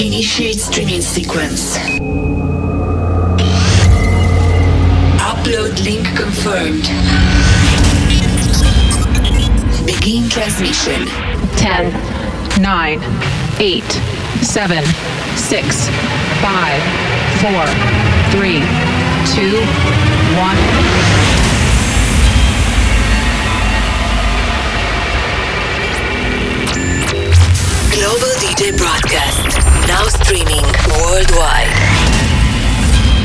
Initiate streaming sequence. Upload link confirmed. Begin transmission. 10, 9, 8, 7, 6, 5, 4, 3, 2, 1. Global DJ broadcast. Now streaming worldwide.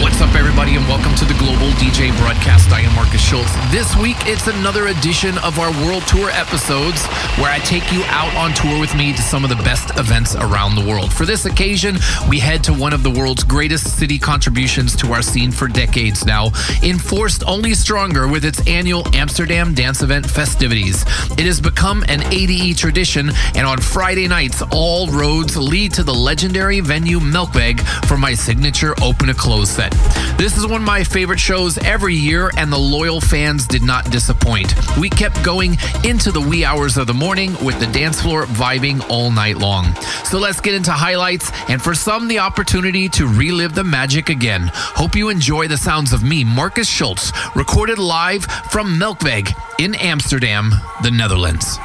What's up, everybody, and welcome to the Global DJ Broadcast. I am Markus Schulz. This week, it's another edition of our World Tour episodes where I take you out on tour with me to some of the best events around the world. For this occasion, we head to one of the world's greatest city contributions to our scene for decades now, enforced only stronger with its annual Amsterdam Dance Event festivities. It has become an ADE tradition, and on Friday nights, all roads lead to the legendary venue Melkweg for my signature open to close set. This is one of my favorite shows every year, and the loyal fans did not disappoint. We kept going into the wee hours of the morning with the dance floor vibing all night long. So let's get into highlights, and for some, the opportunity to relive the magic again. Hope you enjoy the sounds of me, Markus Schulz, recorded live from Melkweg in Amsterdam, the Netherlands.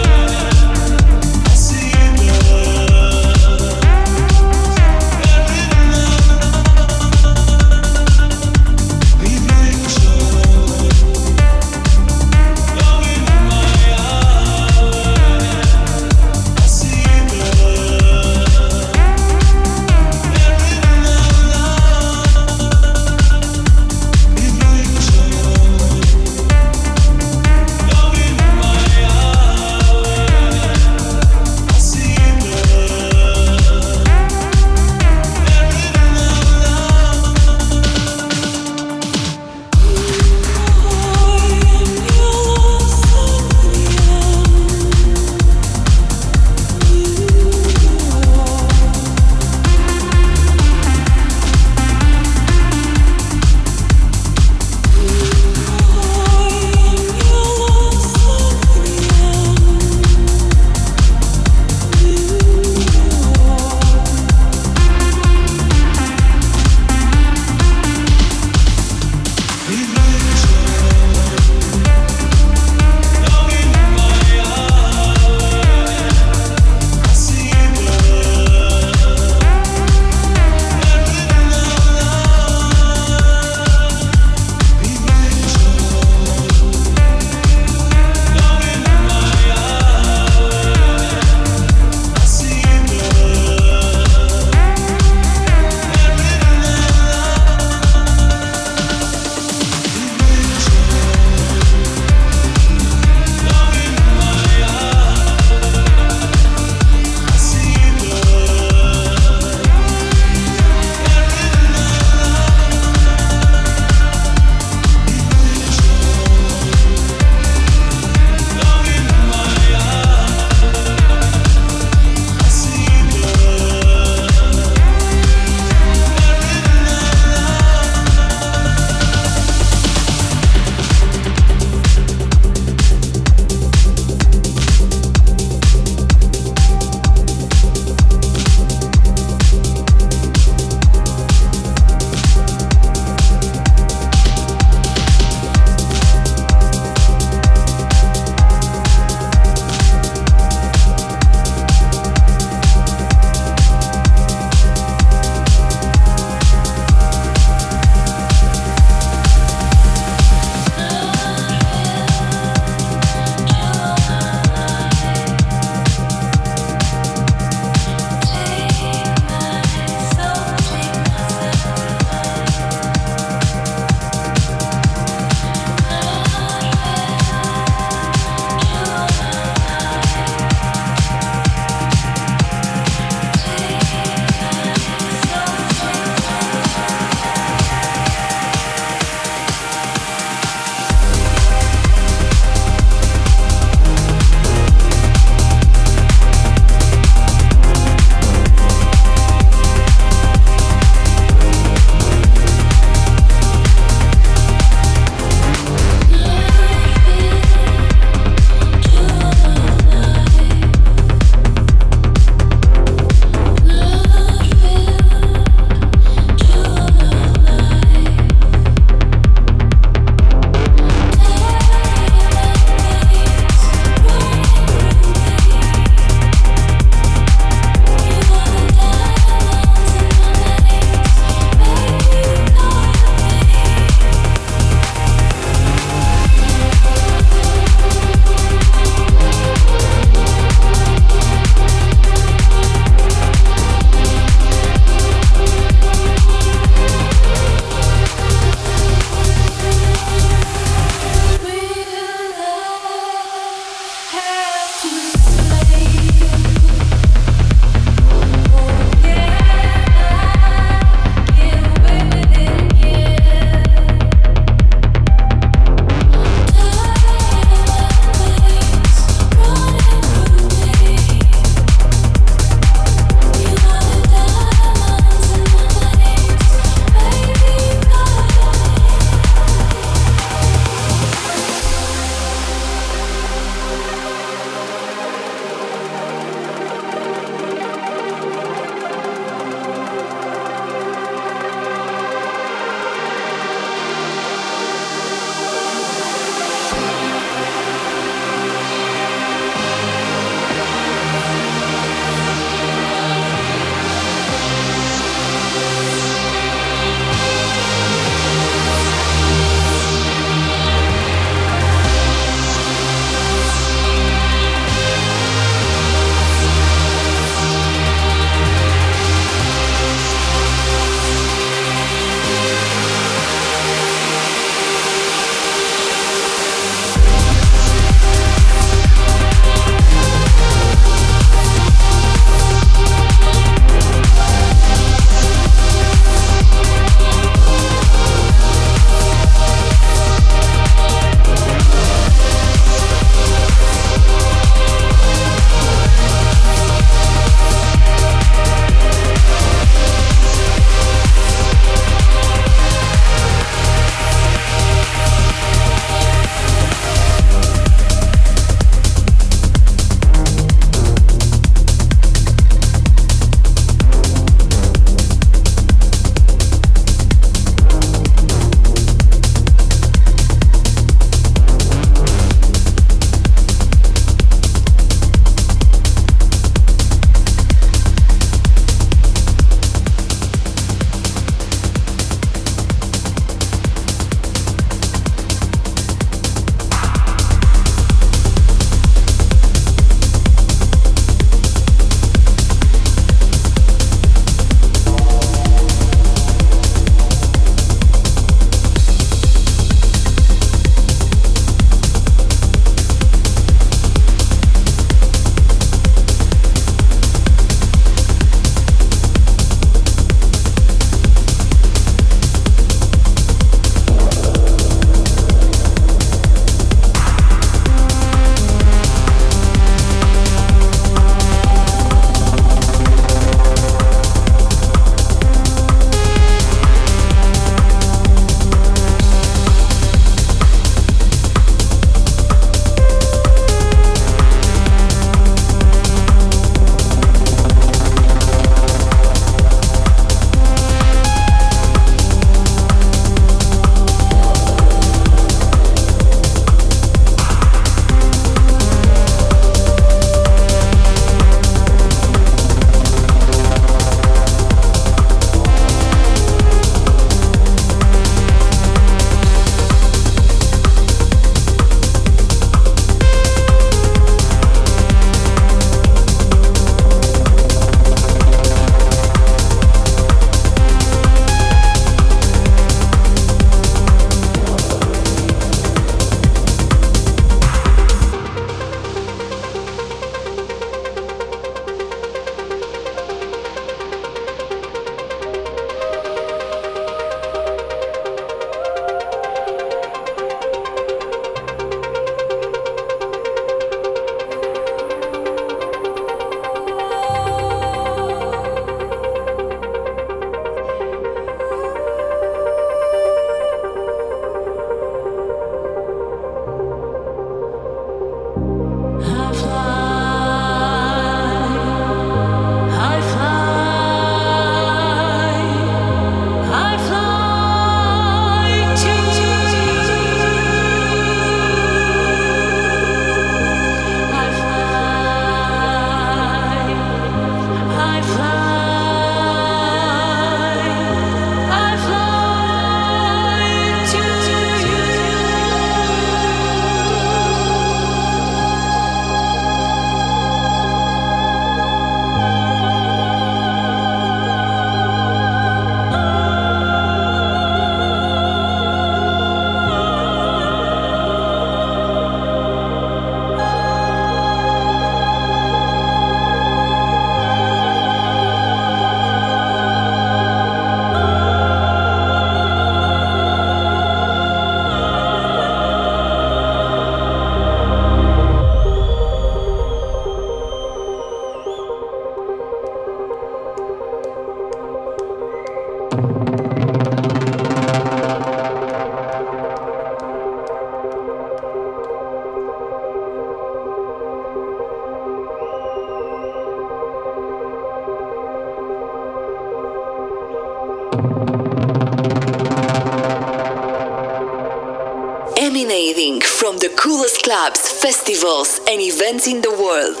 Festivals, and events in the world,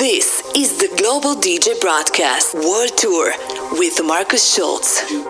this is the Global DJ Broadcast World Tour with Markus Schulz.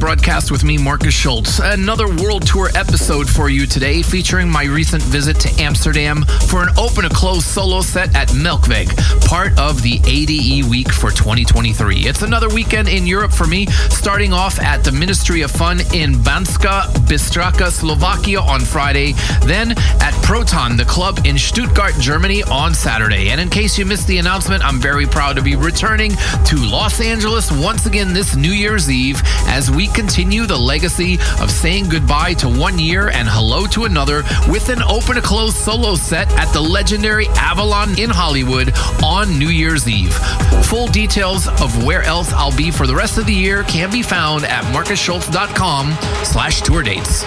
broadcast with me, Markus Schulz. Another World Tour episode for you today, featuring my recent visit to Amsterdam for an open to close solo set at Melkweg, part of the ADE week for 2023. It's another weekend in Europe for me, starting off at the Ministry of Fun in Banska Bystrica, Slovakia on Friday, then at Proton, the club in Stuttgart, Germany on Saturday. And in case you missed the announcement, I'm very proud to be returning to Los Angeles once again this New Year's Eve as we continue the legacy of saying goodbye to one year and hello to another with an open to close solo set at the legendary Avalon in Hollywood on New Year's Eve. Full details of where else I'll be for the rest of the year can be found at markusschulz.com slash tour dates.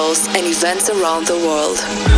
Festivals, and events around the world.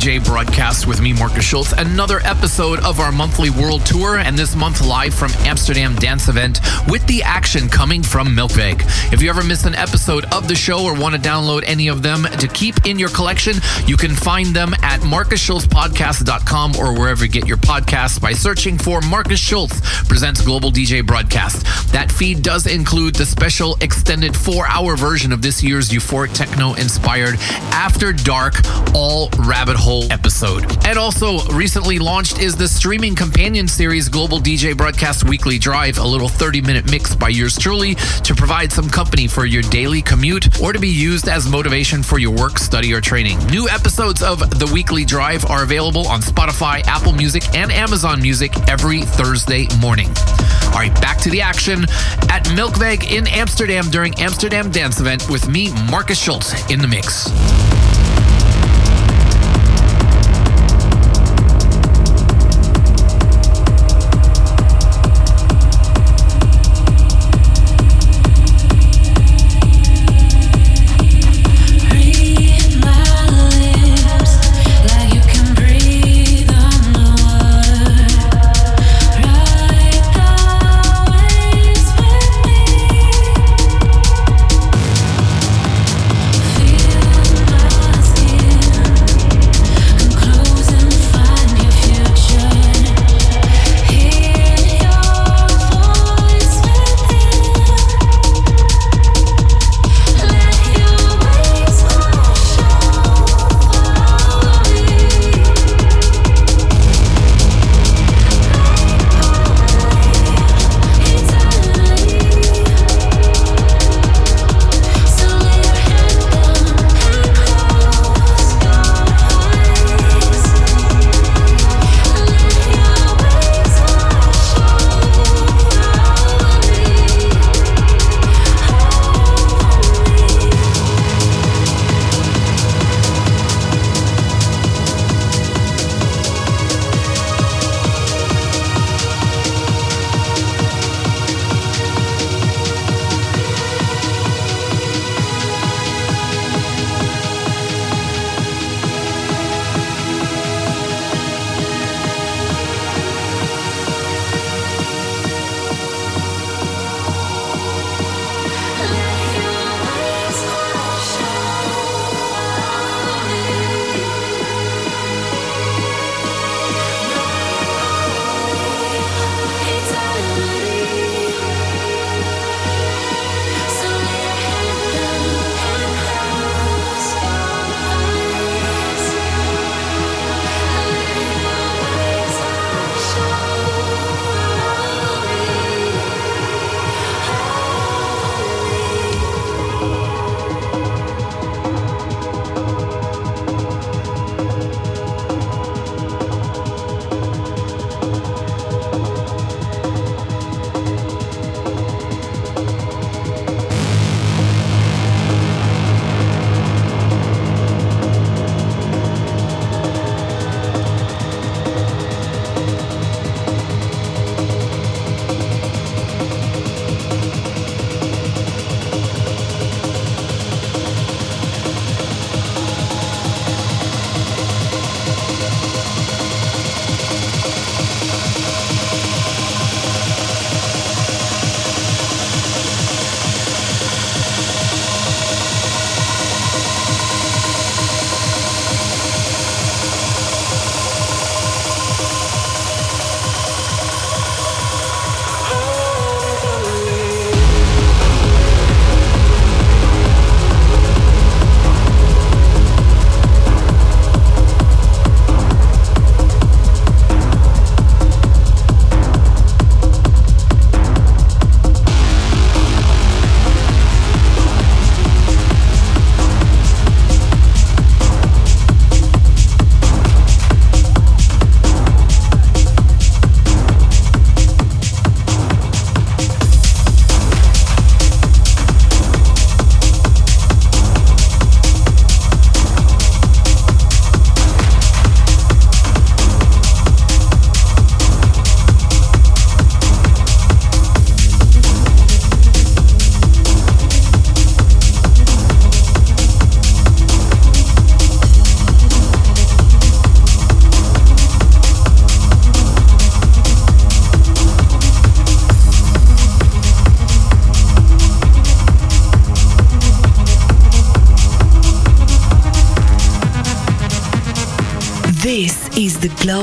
DJ broadcast with me, Markus Schulz. Another episode of our monthly world tour, and this month live from Amsterdam Dance Event with the action coming from Melkweg. If you ever miss an episode of the show or want to download any of them to keep in your collection, you can find them at markusschulzpodcast.com or wherever you get your podcasts by searching for Markus Schulz Presents Global DJ broadcast. That feed does include the special extended four hour version of this year's euphoric techno inspired After Dark All Rabbit Hole episode. And also recently launched is the streaming companion series Global DJ Broadcast Weekly Drive, a little 30 minute mix by yours truly to provide some company for your daily commute or to be used as motivation for your work, study, or training. New episodes of the Weekly Drive are available on Spotify, Apple Music, and Amazon Music every Thursday morning. All right, back to the action at Melkweg in Amsterdam during Amsterdam Dance Event with me, Markus Schulz, in the mix.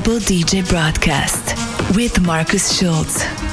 Global DJ Broadcast with Markus Schulz.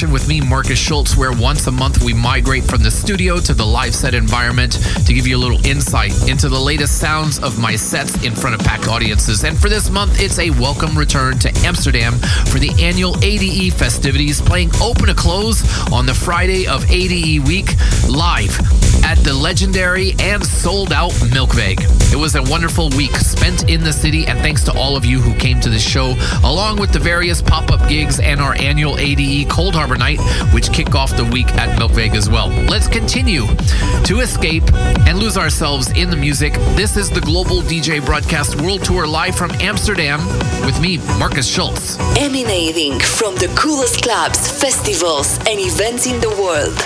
Session with me, Markus Schulz, where once a month we migrate from the studio to the live set environment to give you a little insight into the latest sounds of my sets in front of packed audiences. And for this month, it's a welcome return to Amsterdam for the annual ADE festivities, playing open to close on the Friday of ADE week live at the legendary and sold out Melkweg. It was a wonderful week spent in the city, and thanks to all of you who came to the show, along with the various pop up gigs and our annual ADE Coldharbour Night, which kick off the week at Melkweg as well. Let's continue to escape and lose ourselves in the music. This is the Global DJ Broadcast World Tour live from Amsterdam with me, Markus Schulz. Emanating from the coolest clubs, festivals, and events in the world.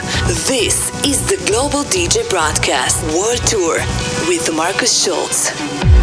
This is the Global DJ Broadcast World Tour with Markus Schulz.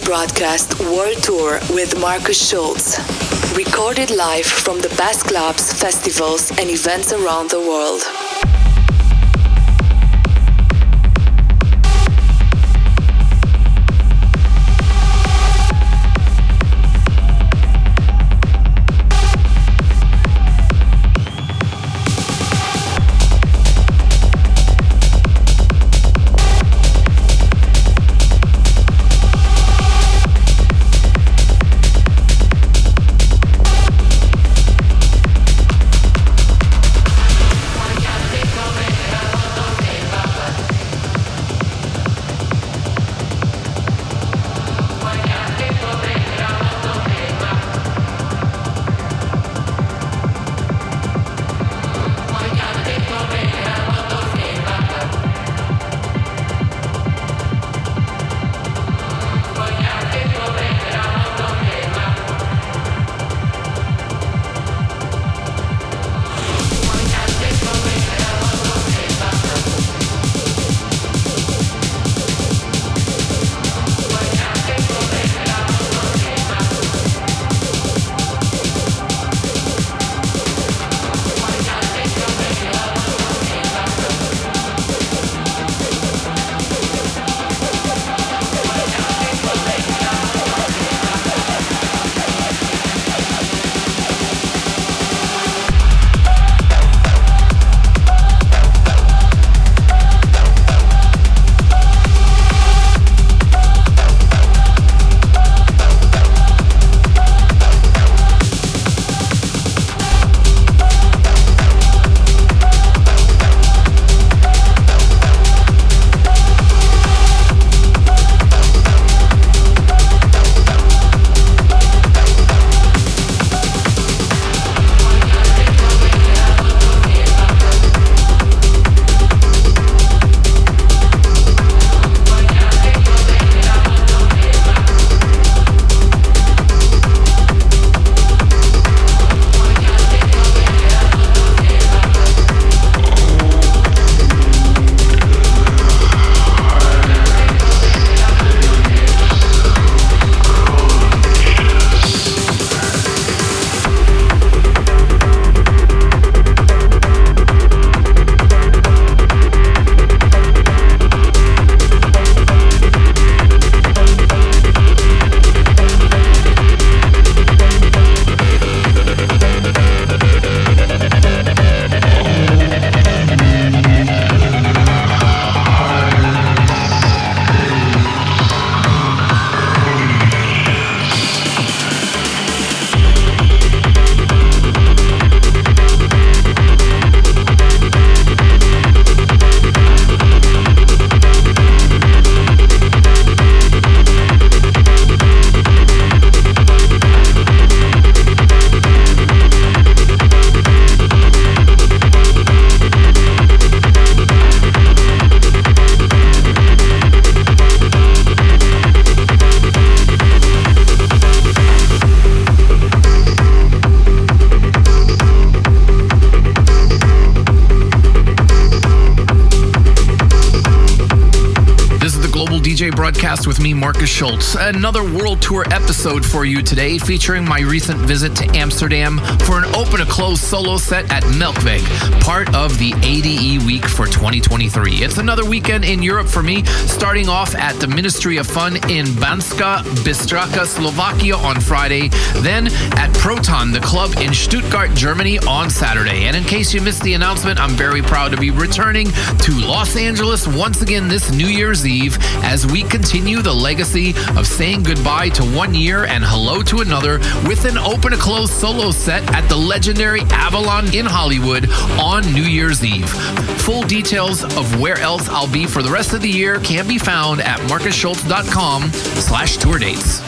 Broadcast World Tour with Markus Schulz. Recorded live from the best clubs, festivals, and events around the world. Schulz. Another World Tour episode for you today, featuring my recent visit to Amsterdam for an open to close solo set at Melkweg, part of the ADE week for 2023. It's another weekend in Europe for me, starting off at the Ministry of Fun in Banska Bystrica, Slovakia on Friday, then at Proton, the club in Stuttgart, Germany on Saturday. And in case you missed the announcement, I'm very proud to be returning to Los Angeles once again this New Year's Eve as we continue the legacy of saying goodbye to one year and hello to another with an open to close solo set at the legendary Avalon in Hollywood on New Year's Eve. Full details of where else I'll be for the rest of the year can be found at markusschulz.com slash tour dates.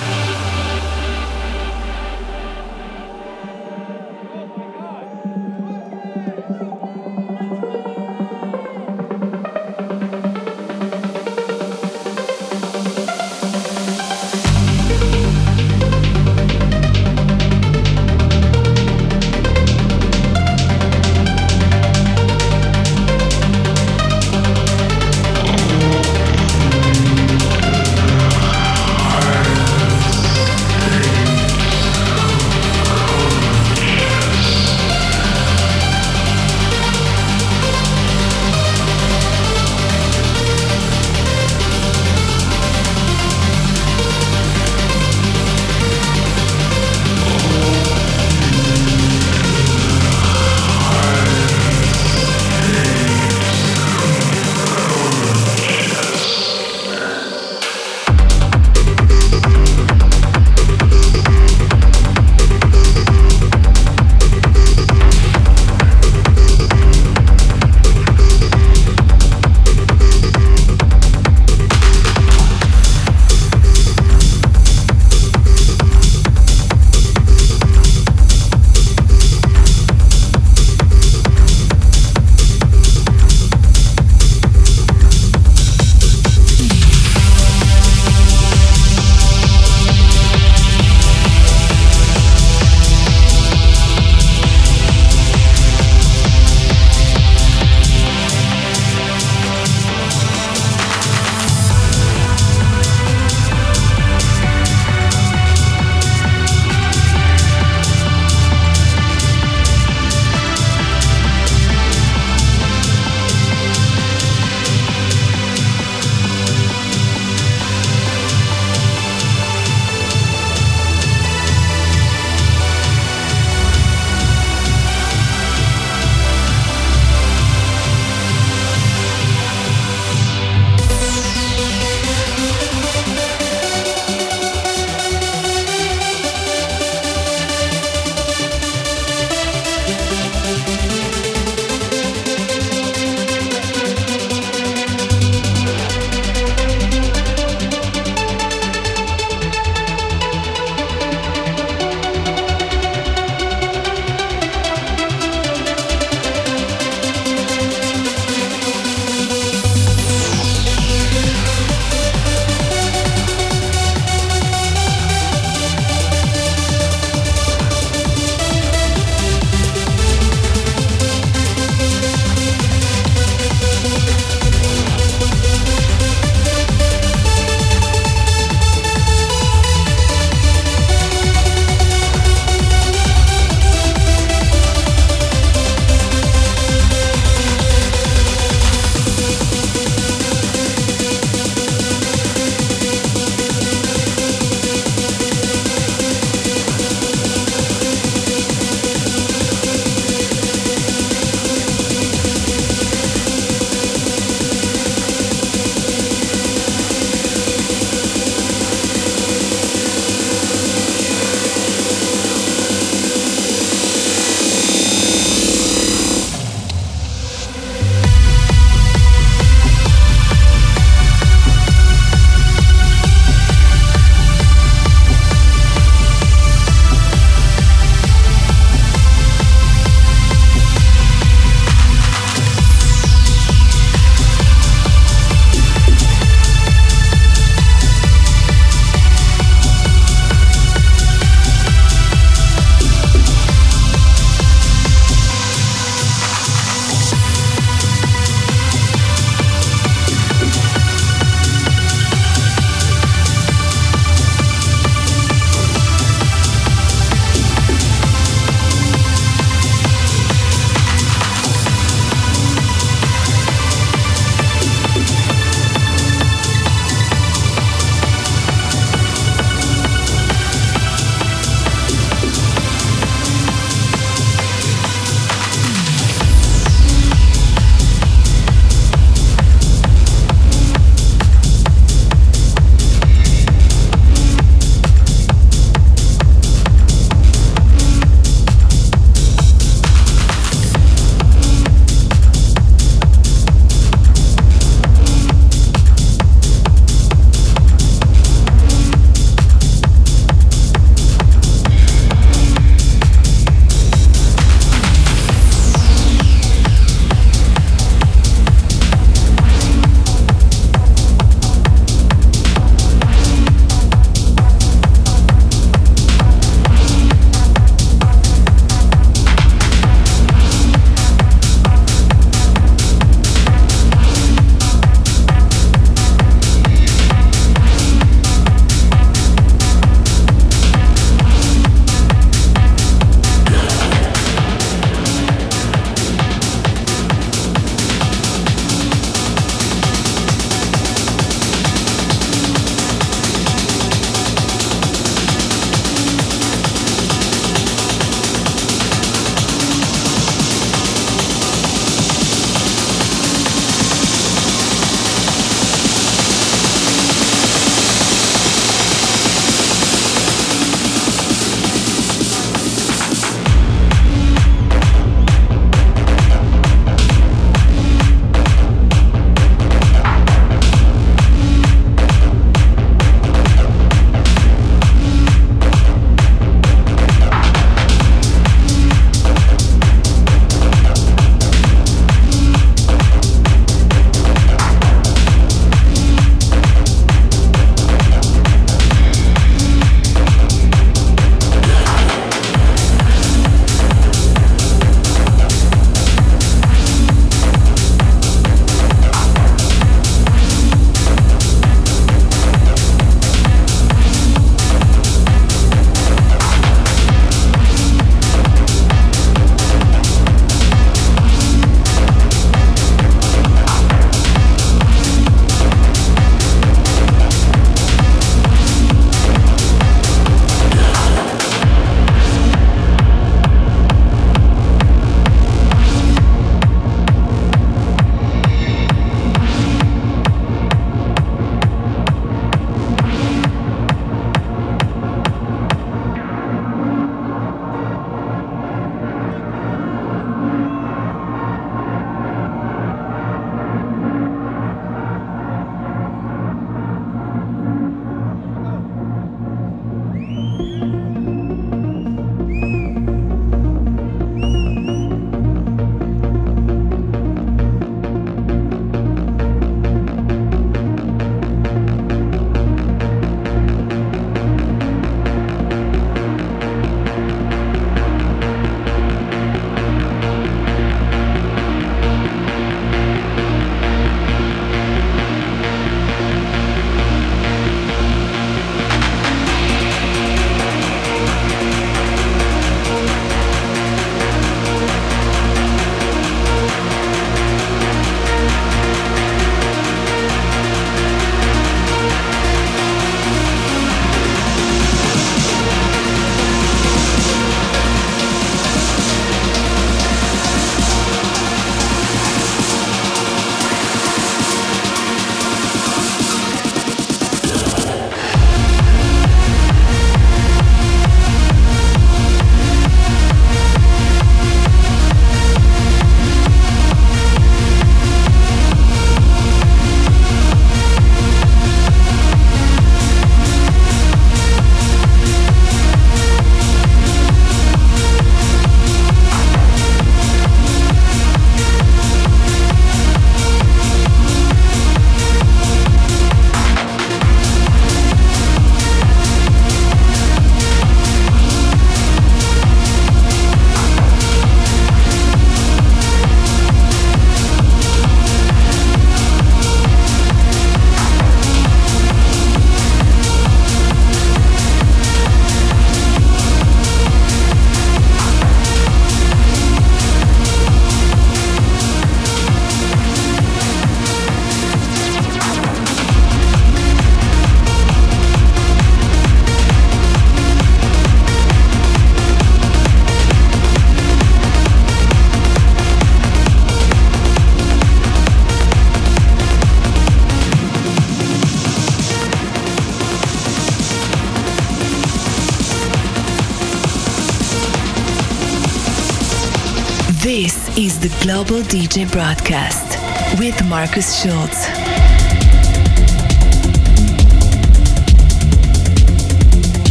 Global DJ Broadcast with Markus Schulz.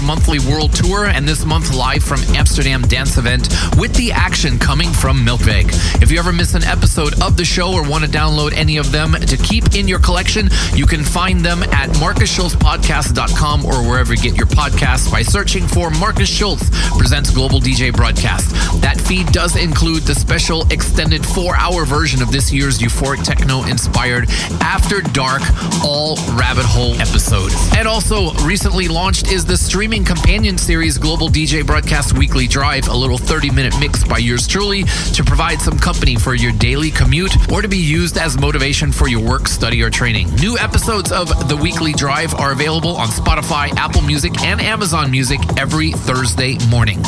Our monthly world tour, and this month live from Amsterdam Dance Event with the action coming from Melkweg. If you ever miss an episode of the show or want to download any of them to keep in your collection, you can find them at markusschulzpodcast.com or wherever you get your podcasts by searching for Markus Schulz Presents Global DJ broadcast. That feed does include the special extended four hour version of this year's euphoric techno inspired After Dark All Rabbit Hole episode. And also recently launched is the streaming companion series Global DJ Broadcast Weekly Drive, a little 30 minute mix by yours truly to provide some company for your daily commute or to be used as motivation for your work, study, or training. New episodes of the Weekly Drive are available on Spotify, Apple Music, and Amazon Music every Thursday morning.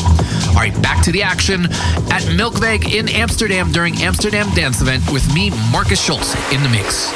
All right, back to the action at Melkweg in Amsterdam during Amsterdam Dance Event with me, Markus Schulz, in the mix.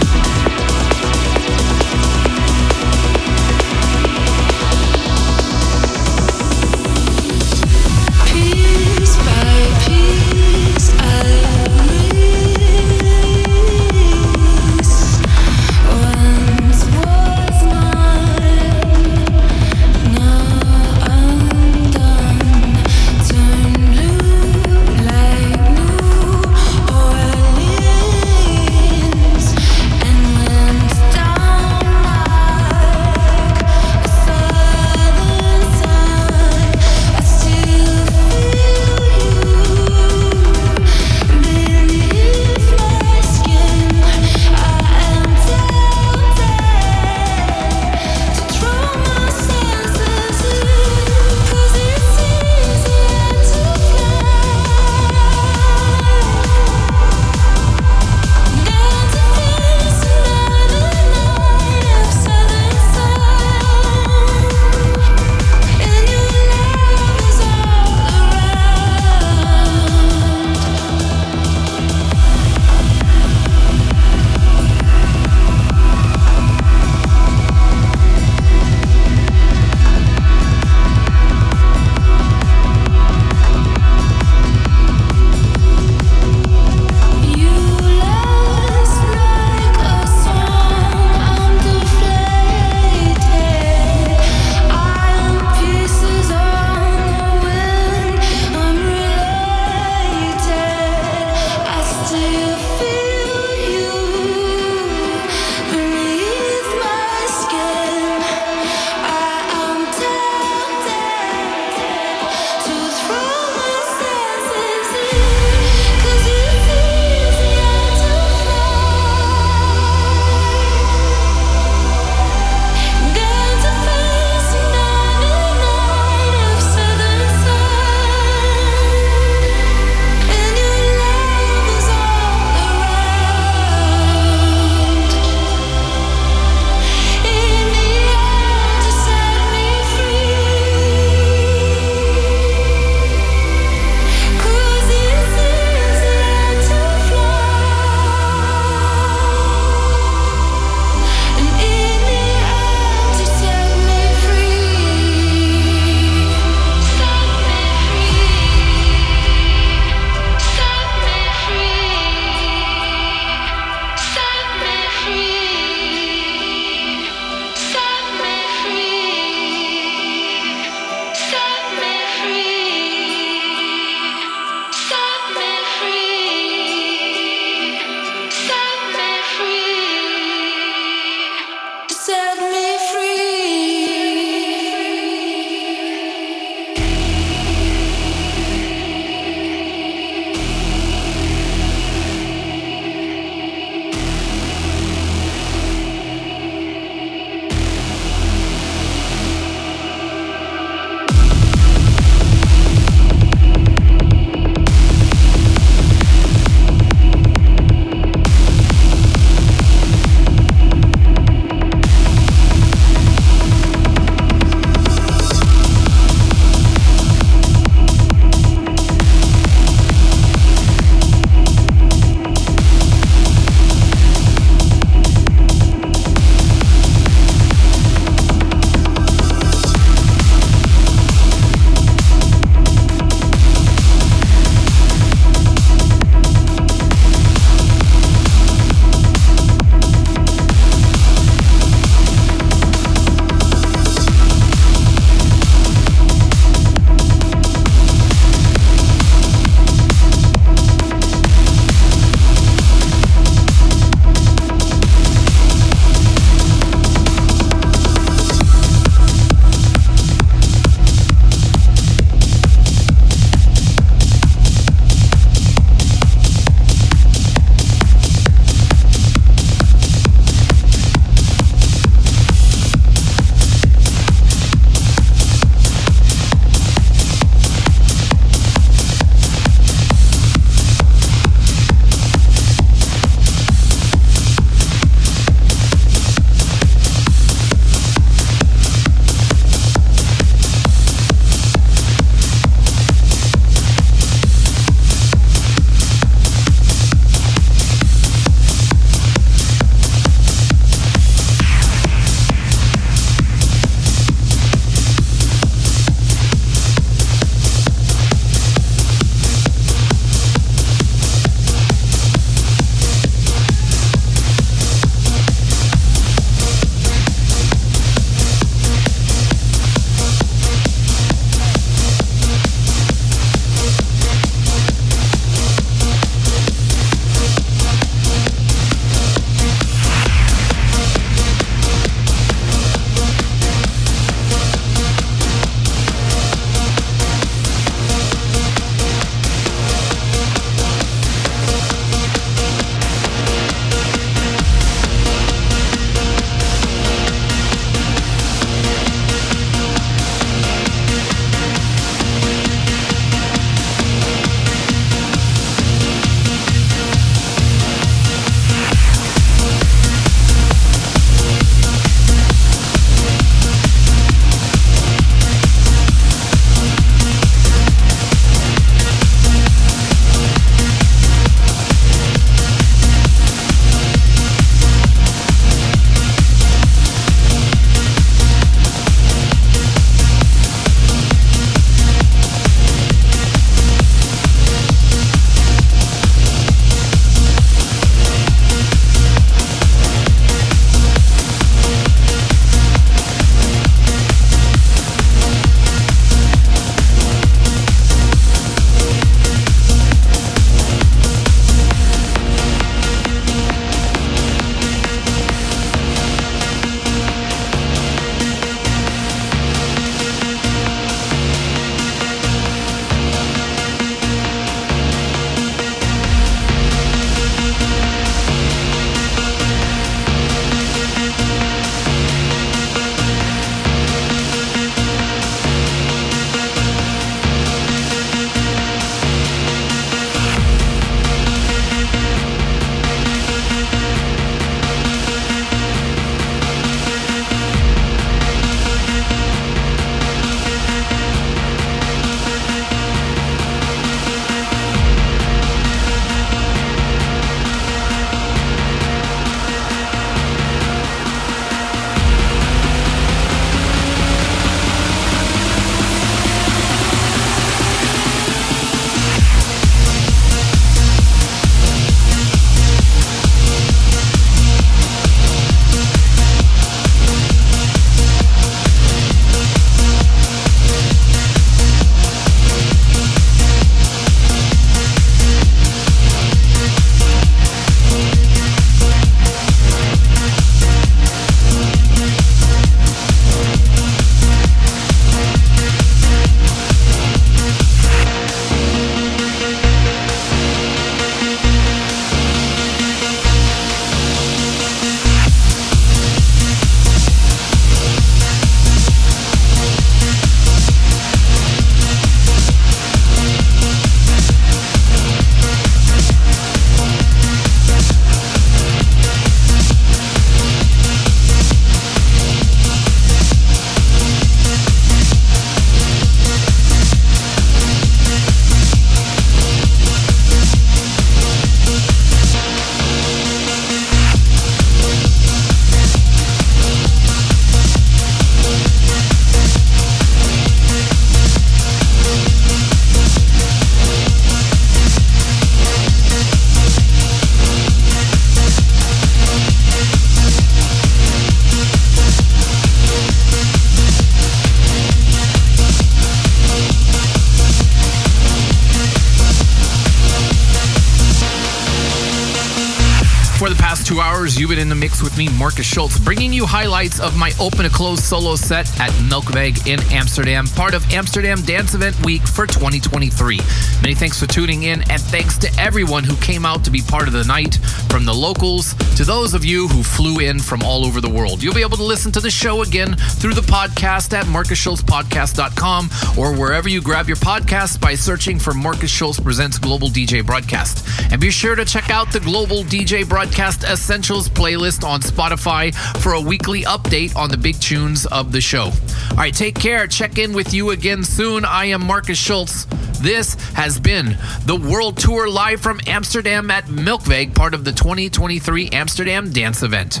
Me, Markus Schulz, bringing you highlights of my open to close solo set at Melkweg in Amsterdam, part of Amsterdam Dance Event Week for 2023. Many thanks for tuning in, and thanks to everyone who came out to be part of the night, from the locals to those of you who flew in from all over the world. You'll be able to listen to the show again through the podcast at markusschulzpodcast.com or wherever you grab your podcasts by searching for Markus Schulz Presents Global DJ Broadcast. And be sure to check out the Global DJ Broadcast Essentials playlist on Spotify for a weekly update on the big tunes of the show. All right, take care. Check in with you again soon. I am Markus Schulz. This has been the World Tour live from Amsterdam at Melkweg, part of the 2023 Amsterdam Dance Event.